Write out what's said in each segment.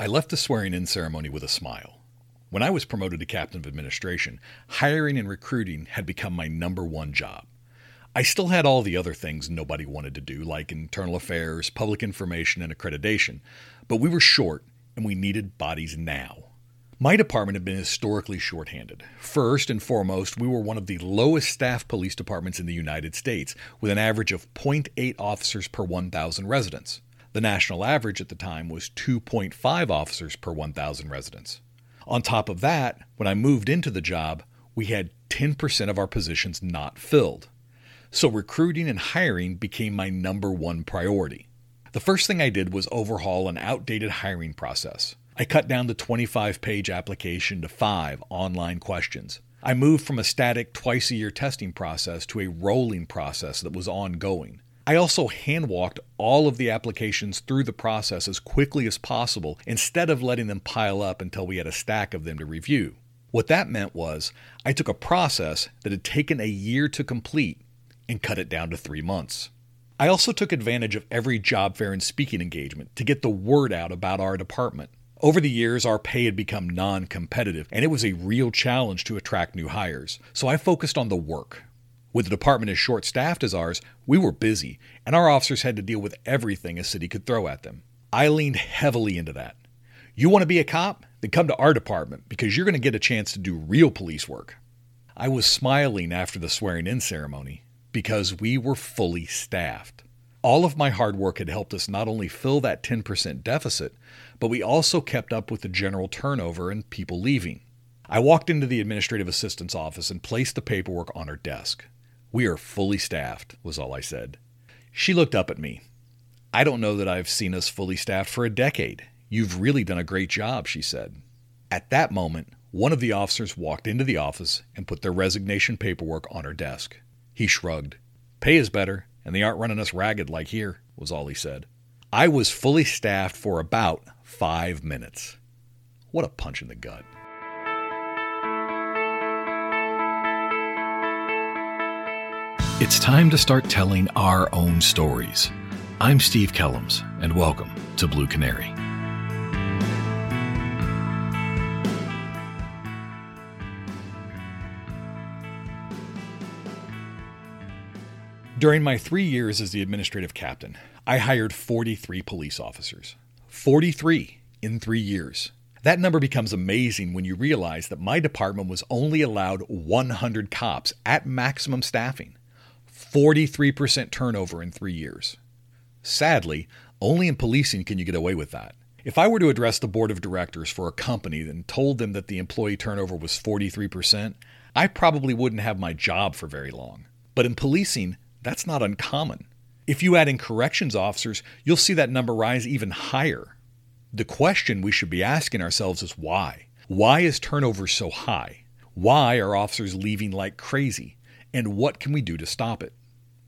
I left the swearing in ceremony with a smile. When I was promoted to captain of administration, hiring and recruiting had become my number one job. I still had all the other things nobody wanted to do, like internal affairs, public information, and accreditation, but we were short and we needed bodies now. My department had been historically shorthanded. First and foremost, we were one of the lowest staff police departments in the United States, with an average of 0.8 officers per 1,000 residents. The national average at the time was 2.5 officers per 1,000 residents. On top of that, when I moved into the job, we had 10% of our positions not filled. So recruiting and hiring became my number one priority. The first thing I did was overhaul an outdated hiring process. I cut down the 25 page application to five online questions. I moved from a static twice a year testing process to a rolling process that was ongoing. I also hand walked all of the applications through the process as quickly as possible instead of letting them pile up until we had a stack of them to review. What that meant was I took a process that had taken a year to complete and cut it down to three months. I also took advantage of every job fair and speaking engagement to get the word out about our department. Over the years, our pay had become non competitive, and it was a real challenge to attract new hires. So I focused on the work, with a department as short staffed as ours, we were busy, and our officers had to deal with everything a city could throw at them. I leaned heavily into that. You want to be a cop? Then come to our department because you're going to get a chance to do real police work. I was smiling after the swearing in ceremony because we were fully staffed. All of my hard work had helped us not only fill that 10% deficit, but we also kept up with the general turnover and people leaving. I walked into the administrative assistant's office and placed the paperwork on her desk. We are fully staffed, was all I said. She looked up at me. I don't know that I've seen us fully staffed for a decade. You've really done a great job, she said. At that moment, one of the officers walked into the office and put their resignation paperwork on her desk. He shrugged. Pay is better, and they aren't running us ragged like here, was all he said. I was fully staffed for about five minutes. What a punch in the gut. It's time to start telling our own stories. I'm Steve Kellums, and welcome to Blue Canary. During my three years as the administrative captain, I hired 43 police officers. 43 in three years. That number becomes amazing when you realize that my department was only allowed 100 cops at maximum staffing. 43% turnover in three years. Sadly, only in policing can you get away with that. If I were to address the board of directors for a company and told them that the employee turnover was 43%, I probably wouldn't have my job for very long. But in policing, that's not uncommon. If you add in corrections officers, you'll see that number rise even higher. The question we should be asking ourselves is why? Why is turnover so high? Why are officers leaving like crazy? And what can we do to stop it?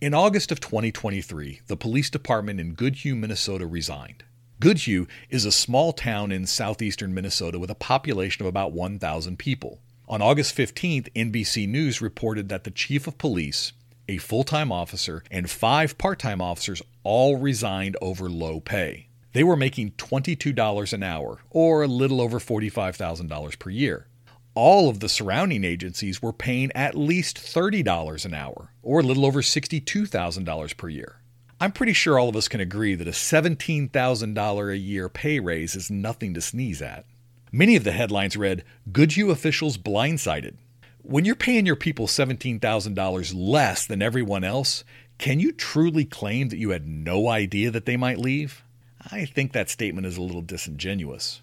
In August of 2023, the police department in Goodhue, Minnesota resigned. Goodhue is a small town in southeastern Minnesota with a population of about 1,000 people. On August 15th, NBC News reported that the chief of police, a full time officer, and five part time officers all resigned over low pay. They were making $22 an hour, or a little over $45,000 per year all of the surrounding agencies were paying at least $30 an hour, or a little over $62,000 per year. I'm pretty sure all of us can agree that a $17,000 a year pay raise is nothing to sneeze at. Many of the headlines read, Goodhue officials blindsided. When you're paying your people $17,000 less than everyone else, can you truly claim that you had no idea that they might leave? I think that statement is a little disingenuous.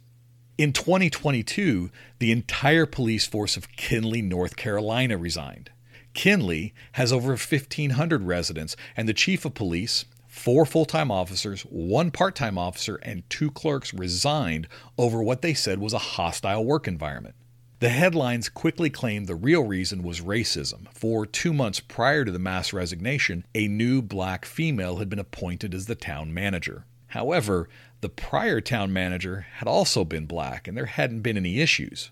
In 2022, the entire police force of Kenly, North Carolina resigned. Kenly has over 1,500 residents, and the chief of police, four full time officers, one part time officer, and two clerks resigned over what they said was a hostile work environment. The headlines quickly claimed the real reason was racism, for two months prior to the mass resignation, a new black female had been appointed as the town manager. However, the prior town manager had also been black and there hadn't been any issues.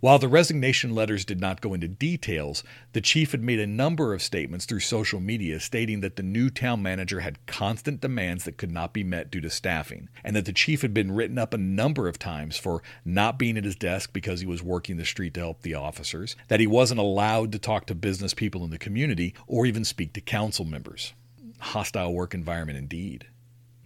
While the resignation letters did not go into details, the chief had made a number of statements through social media stating that the new town manager had constant demands that could not be met due to staffing, and that the chief had been written up a number of times for not being at his desk because he was working the street to help the officers, that he wasn't allowed to talk to business people in the community or even speak to council members. Hostile work environment indeed.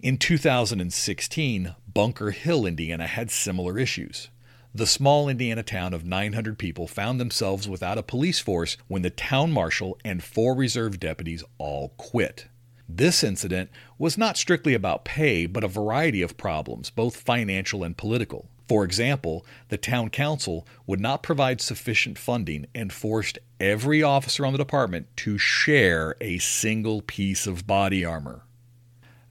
In 2016, Bunker Hill, Indiana had similar issues. The small Indiana town of 900 people found themselves without a police force when the town marshal and four reserve deputies all quit. This incident was not strictly about pay, but a variety of problems, both financial and political. For example, the town council would not provide sufficient funding and forced every officer on the department to share a single piece of body armor.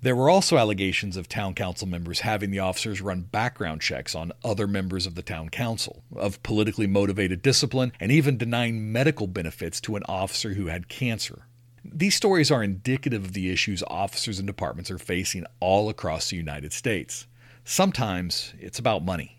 There were also allegations of town council members having the officers run background checks on other members of the town council, of politically motivated discipline, and even denying medical benefits to an officer who had cancer. These stories are indicative of the issues officers and departments are facing all across the United States. Sometimes it's about money,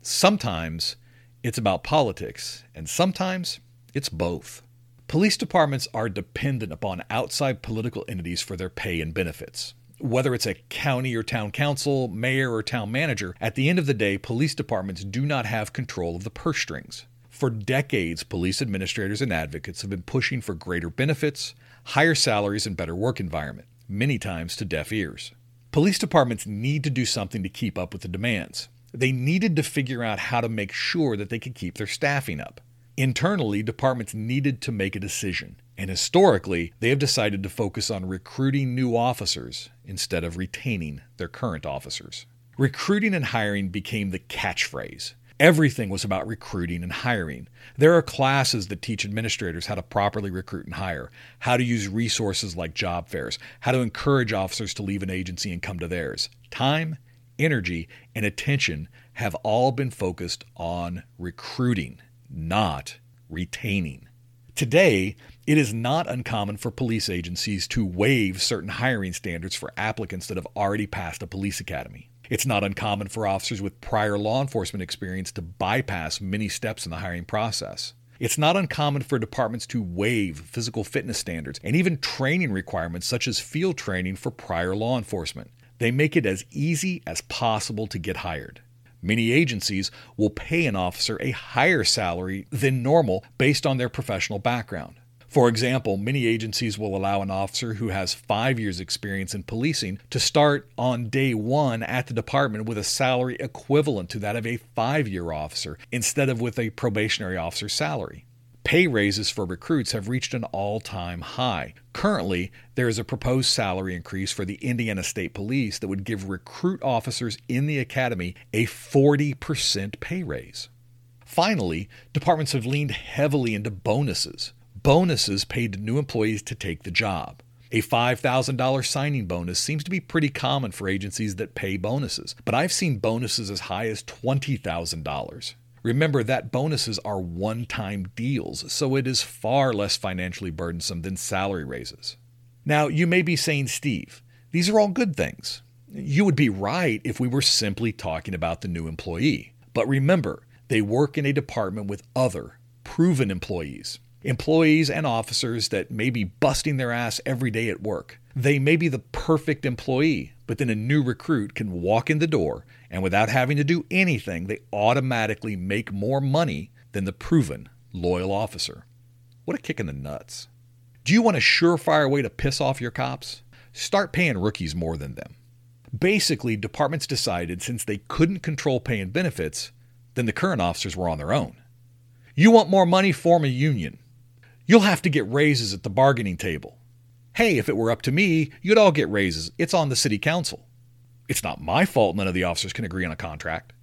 sometimes it's about politics, and sometimes it's both. Police departments are dependent upon outside political entities for their pay and benefits whether it's a county or town council, mayor or town manager, at the end of the day, police departments do not have control of the purse strings. For decades, police administrators and advocates have been pushing for greater benefits, higher salaries, and better work environment, many times to deaf ears. Police departments need to do something to keep up with the demands. They needed to figure out how to make sure that they could keep their staffing up. Internally, departments needed to make a decision. And historically, they have decided to focus on recruiting new officers instead of retaining their current officers. Recruiting and hiring became the catchphrase. Everything was about recruiting and hiring. There are classes that teach administrators how to properly recruit and hire, how to use resources like job fairs, how to encourage officers to leave an agency and come to theirs. Time, energy, and attention have all been focused on recruiting, not retaining. Today, it is not uncommon for police agencies to waive certain hiring standards for applicants that have already passed a police academy. It's not uncommon for officers with prior law enforcement experience to bypass many steps in the hiring process. It's not uncommon for departments to waive physical fitness standards and even training requirements such as field training for prior law enforcement. They make it as easy as possible to get hired. Many agencies will pay an officer a higher salary than normal based on their professional background. For example, many agencies will allow an officer who has five years' experience in policing to start on day one at the department with a salary equivalent to that of a five year officer instead of with a probationary officer's salary. Pay raises for recruits have reached an all time high. Currently, there is a proposed salary increase for the Indiana State Police that would give recruit officers in the academy a 40% pay raise. Finally, departments have leaned heavily into bonuses bonuses paid to new employees to take the job. A $5,000 signing bonus seems to be pretty common for agencies that pay bonuses, but I've seen bonuses as high as $20,000. Remember that bonuses are one time deals, so it is far less financially burdensome than salary raises. Now, you may be saying, Steve, these are all good things. You would be right if we were simply talking about the new employee. But remember, they work in a department with other proven employees employees and officers that may be busting their ass every day at work. They may be the perfect employee, but then a new recruit can walk in the door and without having to do anything, they automatically make more money than the proven loyal officer. What a kick in the nuts. Do you want a surefire way to piss off your cops? Start paying rookies more than them. Basically, departments decided since they couldn't control pay and benefits, then the current officers were on their own. You want more money? Form a union. You'll have to get raises at the bargaining table. Hey, if it were up to me, you'd all get raises. It's on the city council. It's not my fault none of the officers can agree on a contract.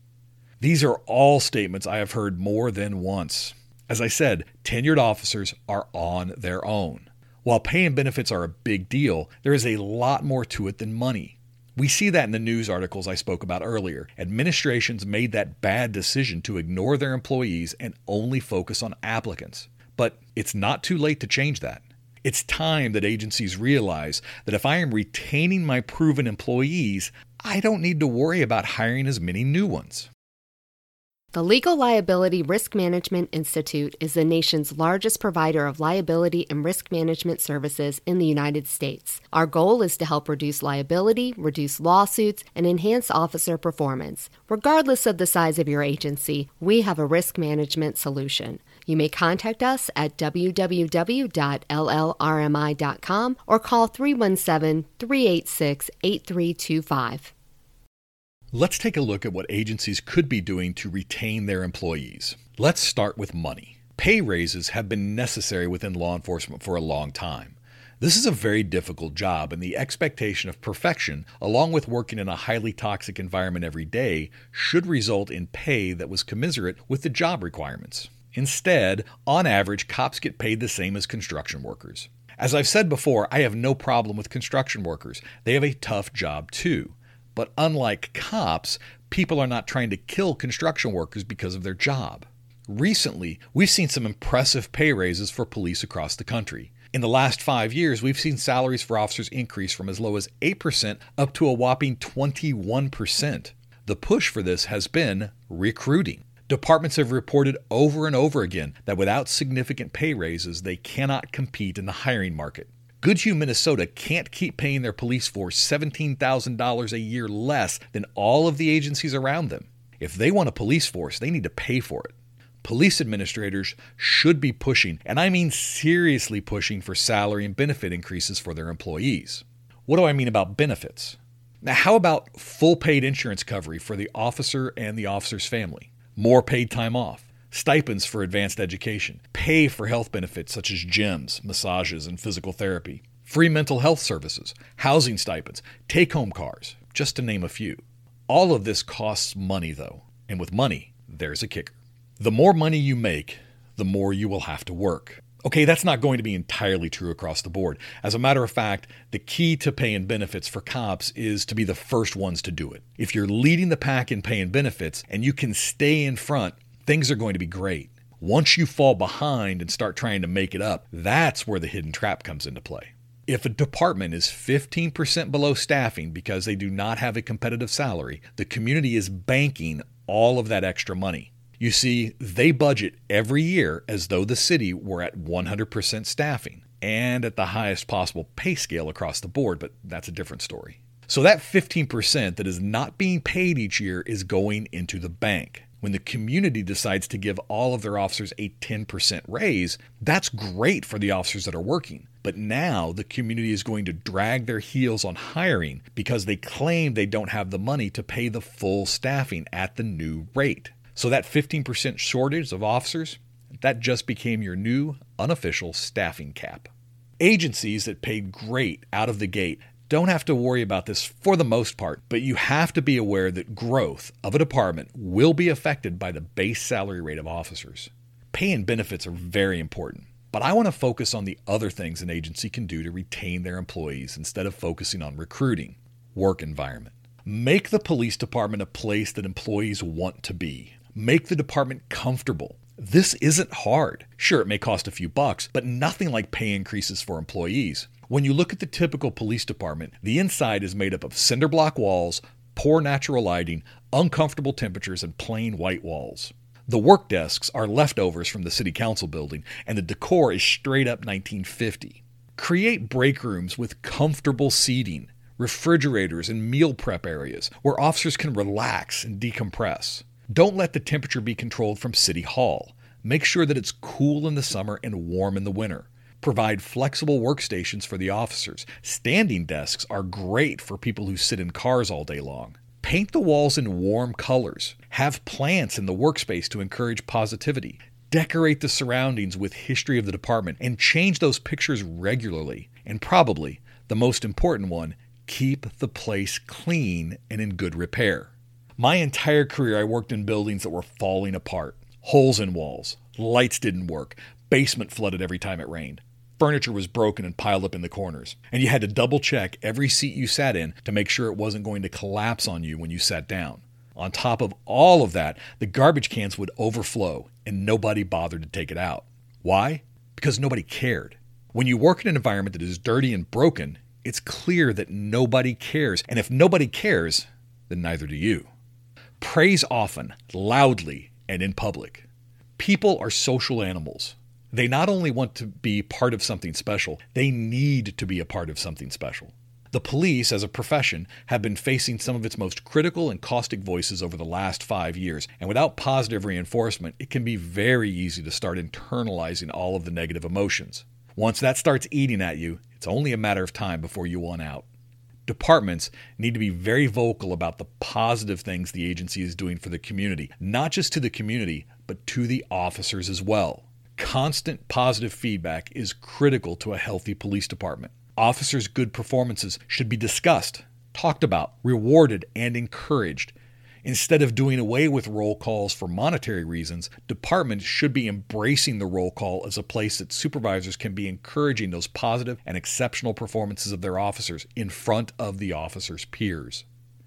These are all statements I have heard more than once. As I said, tenured officers are on their own. While pay and benefits are a big deal, there is a lot more to it than money. We see that in the news articles I spoke about earlier. Administrations made that bad decision to ignore their employees and only focus on applicants. But it's not too late to change that. It's time that agencies realize that if I am retaining my proven employees, I don't need to worry about hiring as many new ones. The Legal Liability Risk Management Institute is the nation's largest provider of liability and risk management services in the United States. Our goal is to help reduce liability, reduce lawsuits, and enhance officer performance. Regardless of the size of your agency, we have a risk management solution. You may contact us at www.llrmi.com or call 317 386 8325. Let's take a look at what agencies could be doing to retain their employees. Let's start with money. Pay raises have been necessary within law enforcement for a long time. This is a very difficult job, and the expectation of perfection, along with working in a highly toxic environment every day, should result in pay that was commensurate with the job requirements. Instead, on average, cops get paid the same as construction workers. As I've said before, I have no problem with construction workers. They have a tough job too. But unlike cops, people are not trying to kill construction workers because of their job. Recently, we've seen some impressive pay raises for police across the country. In the last five years, we've seen salaries for officers increase from as low as 8% up to a whopping 21%. The push for this has been recruiting. Departments have reported over and over again that without significant pay raises, they cannot compete in the hiring market. Goodhue, Minnesota can't keep paying their police force $17,000 a year less than all of the agencies around them. If they want a police force, they need to pay for it. Police administrators should be pushing, and I mean seriously pushing, for salary and benefit increases for their employees. What do I mean about benefits? Now, how about full paid insurance coverage for the officer and the officer's family? More paid time off? Stipends for advanced education, pay for health benefits such as gyms, massages, and physical therapy, free mental health services, housing stipends, take home cars, just to name a few. All of this costs money, though, and with money, there's a kicker. The more money you make, the more you will have to work. Okay, that's not going to be entirely true across the board. As a matter of fact, the key to pay and benefits for cops is to be the first ones to do it. If you're leading the pack in pay and benefits and you can stay in front, things are going to be great. Once you fall behind and start trying to make it up, that's where the hidden trap comes into play. If a department is 15% below staffing because they do not have a competitive salary, the community is banking all of that extra money. You see, they budget every year as though the city were at 100% staffing and at the highest possible pay scale across the board, but that's a different story. So that 15% that is not being paid each year is going into the bank when the community decides to give all of their officers a 10% raise, that's great for the officers that are working. But now the community is going to drag their heels on hiring because they claim they don't have the money to pay the full staffing at the new rate. So that 15% shortage of officers, that just became your new unofficial staffing cap. Agencies that paid great out of the gate don't have to worry about this for the most part, but you have to be aware that growth of a department will be affected by the base salary rate of officers. Pay and benefits are very important, but I want to focus on the other things an agency can do to retain their employees instead of focusing on recruiting. Work environment. Make the police department a place that employees want to be. Make the department comfortable. This isn't hard. Sure, it may cost a few bucks, but nothing like pay increases for employees. When you look at the typical police department, the inside is made up of cinder block walls, poor natural lighting, uncomfortable temperatures, and plain white walls. The work desks are leftovers from the city council building, and the decor is straight up 1950. Create break rooms with comfortable seating, refrigerators, and meal prep areas where officers can relax and decompress. Don't let the temperature be controlled from City Hall. Make sure that it's cool in the summer and warm in the winter. Provide flexible workstations for the officers. Standing desks are great for people who sit in cars all day long. Paint the walls in warm colors. Have plants in the workspace to encourage positivity. Decorate the surroundings with history of the department and change those pictures regularly. And probably the most important one, keep the place clean and in good repair. My entire career, I worked in buildings that were falling apart holes in walls, lights didn't work, basement flooded every time it rained furniture was broken and piled up in the corners. And you had to double check every seat you sat in to make sure it wasn't going to collapse on you when you sat down. On top of all of that, the garbage cans would overflow and nobody bothered to take it out. Why? Because nobody cared. When you work in an environment that is dirty and broken, it's clear that nobody cares. And if nobody cares, then neither do you. Praise often, loudly, and in public. People are social animals. They not only want to be part of something special, they need to be a part of something special. The police, as a profession, have been facing some of its most critical and caustic voices over the last five years, and without positive reinforcement, it can be very easy to start internalizing all of the negative emotions. Once that starts eating at you, it's only a matter of time before you want out. Departments need to be very vocal about the positive things the agency is doing for the community, not just to the community, but to the officers as well. Constant positive feedback is critical to a healthy police department. Officers' good performances should be discussed, talked about, rewarded, and encouraged. Instead of doing away with roll calls for monetary reasons, departments should be embracing the roll call as a place that supervisors can be encouraging those positive and exceptional performances of their officers in front of the officers' peers.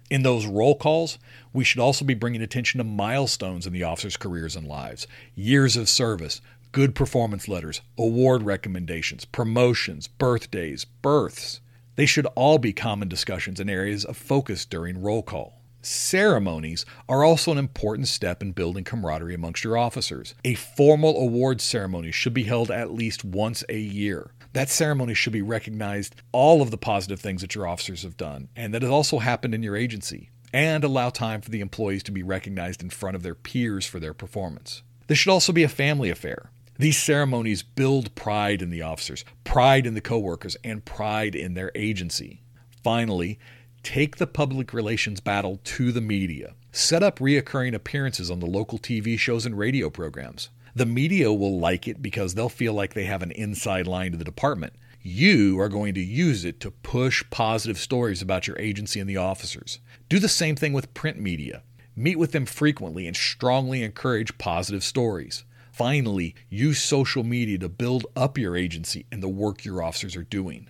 In those roll calls, we should also be bringing attention to milestones in the officers' careers and lives, years of service, good performance letters, award recommendations, promotions, birthdays, births. They should all be common discussions and areas of focus during roll call. Ceremonies are also an important step in building camaraderie amongst your officers. A formal award ceremony should be held at least once a year. That ceremony should be recognized all of the positive things that your officers have done and that has also happened in your agency, and allow time for the employees to be recognized in front of their peers for their performance. This should also be a family affair. These ceremonies build pride in the officers, pride in the coworkers, and pride in their agency. Finally, take the public relations battle to the media. Set up reoccurring appearances on the local TV shows and radio programs. The media will like it because they'll feel like they have an inside line to the department. You are going to use it to push positive stories about your agency and the officers. Do the same thing with print media. Meet with them frequently and strongly encourage positive stories. Finally, use social media to build up your agency and the work your officers are doing.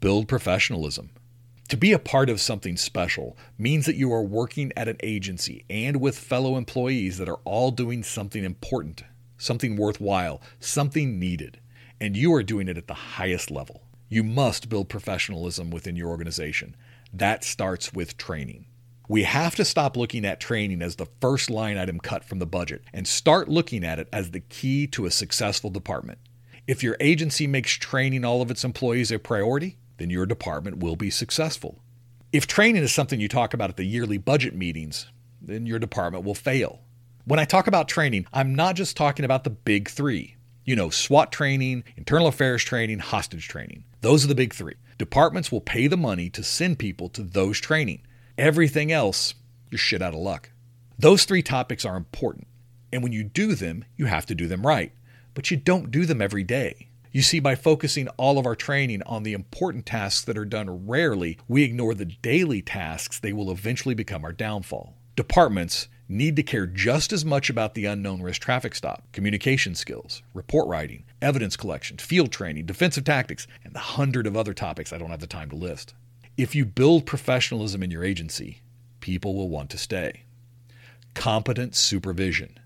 Build professionalism. To be a part of something special means that you are working at an agency and with fellow employees that are all doing something important, something worthwhile, something needed, and you are doing it at the highest level. You must build professionalism within your organization. That starts with training. We have to stop looking at training as the first line item cut from the budget and start looking at it as the key to a successful department. If your agency makes training all of its employees a priority, then your department will be successful. If training is something you talk about at the yearly budget meetings, then your department will fail. When I talk about training, I'm not just talking about the big three. You know, SWAT training, internal affairs training, hostage training. Those are the big three. Departments will pay the money to send people to those training. Everything else, you're shit out of luck. Those three topics are important. And when you do them, you have to do them right. But you don't do them every day. You see, by focusing all of our training on the important tasks that are done rarely, we ignore the daily tasks they will eventually become our downfall. Departments need to care just as much about the unknown risk traffic stop, communication skills, report writing, evidence collection, field training, defensive tactics, and the hundred of other topics I don't have the time to list. If you build professionalism in your agency, people will want to stay. Competent supervision.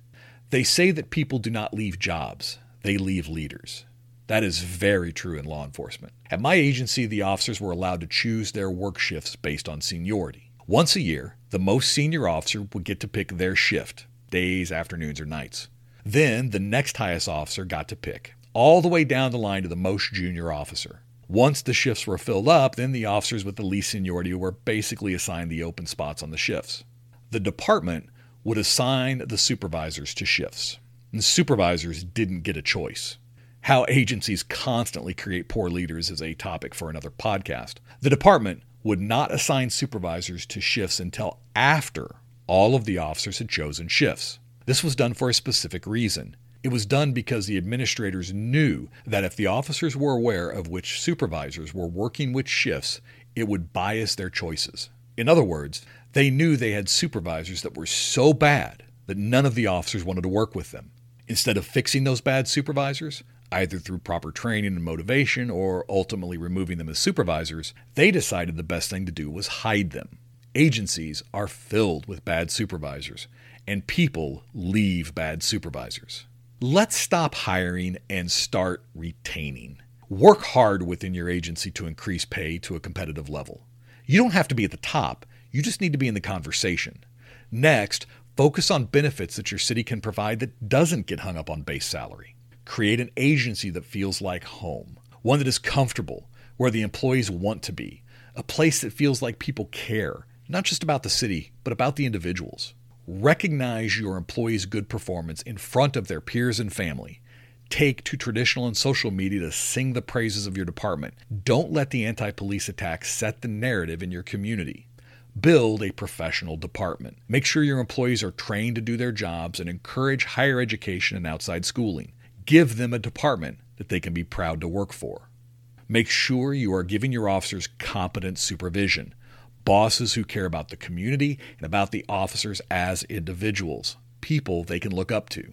They say that people do not leave jobs, they leave leaders. That is very true in law enforcement. At my agency, the officers were allowed to choose their work shifts based on seniority. Once a year, the most senior officer would get to pick their shift days, afternoons, or nights. Then the next highest officer got to pick, all the way down the line to the most junior officer. Once the shifts were filled up, then the officers with the least seniority were basically assigned the open spots on the shifts. The department would assign the supervisors to shifts. And supervisors didn't get a choice. How agencies constantly create poor leaders is a topic for another podcast. The department would not assign supervisors to shifts until after all of the officers had chosen shifts. This was done for a specific reason. It was done because the administrators knew that if the officers were aware of which supervisors were working which shifts, it would bias their choices. In other words, they knew they had supervisors that were so bad that none of the officers wanted to work with them. Instead of fixing those bad supervisors, either through proper training and motivation or ultimately removing them as supervisors, they decided the best thing to do was hide them. Agencies are filled with bad supervisors, and people leave bad supervisors. Let's stop hiring and start retaining. Work hard within your agency to increase pay to a competitive level. You don't have to be at the top, you just need to be in the conversation. Next, Focus on benefits that your city can provide that doesn't get hung up on base salary. Create an agency that feels like home, one that is comfortable, where the employees want to be, a place that feels like people care, not just about the city, but about the individuals. Recognize your employees' good performance in front of their peers and family. Take to traditional and social media to sing the praises of your department. Don't let the anti police attacks set the narrative in your community. Build a professional department. Make sure your employees are trained to do their jobs and encourage higher education and outside schooling. Give them a department that they can be proud to work for. Make sure you are giving your officers competent supervision, bosses who care about the community and about the officers as individuals, people they can look up to.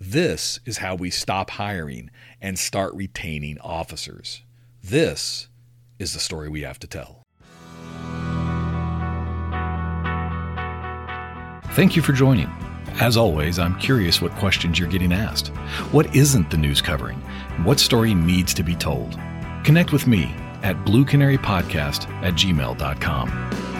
This is how we stop hiring and start retaining officers. This is the story we have to tell. Thank you for joining. As always, I'm curious what questions you're getting asked. What isn't the news covering? What story needs to be told? Connect with me at bluecanarypodcast at gmail.com.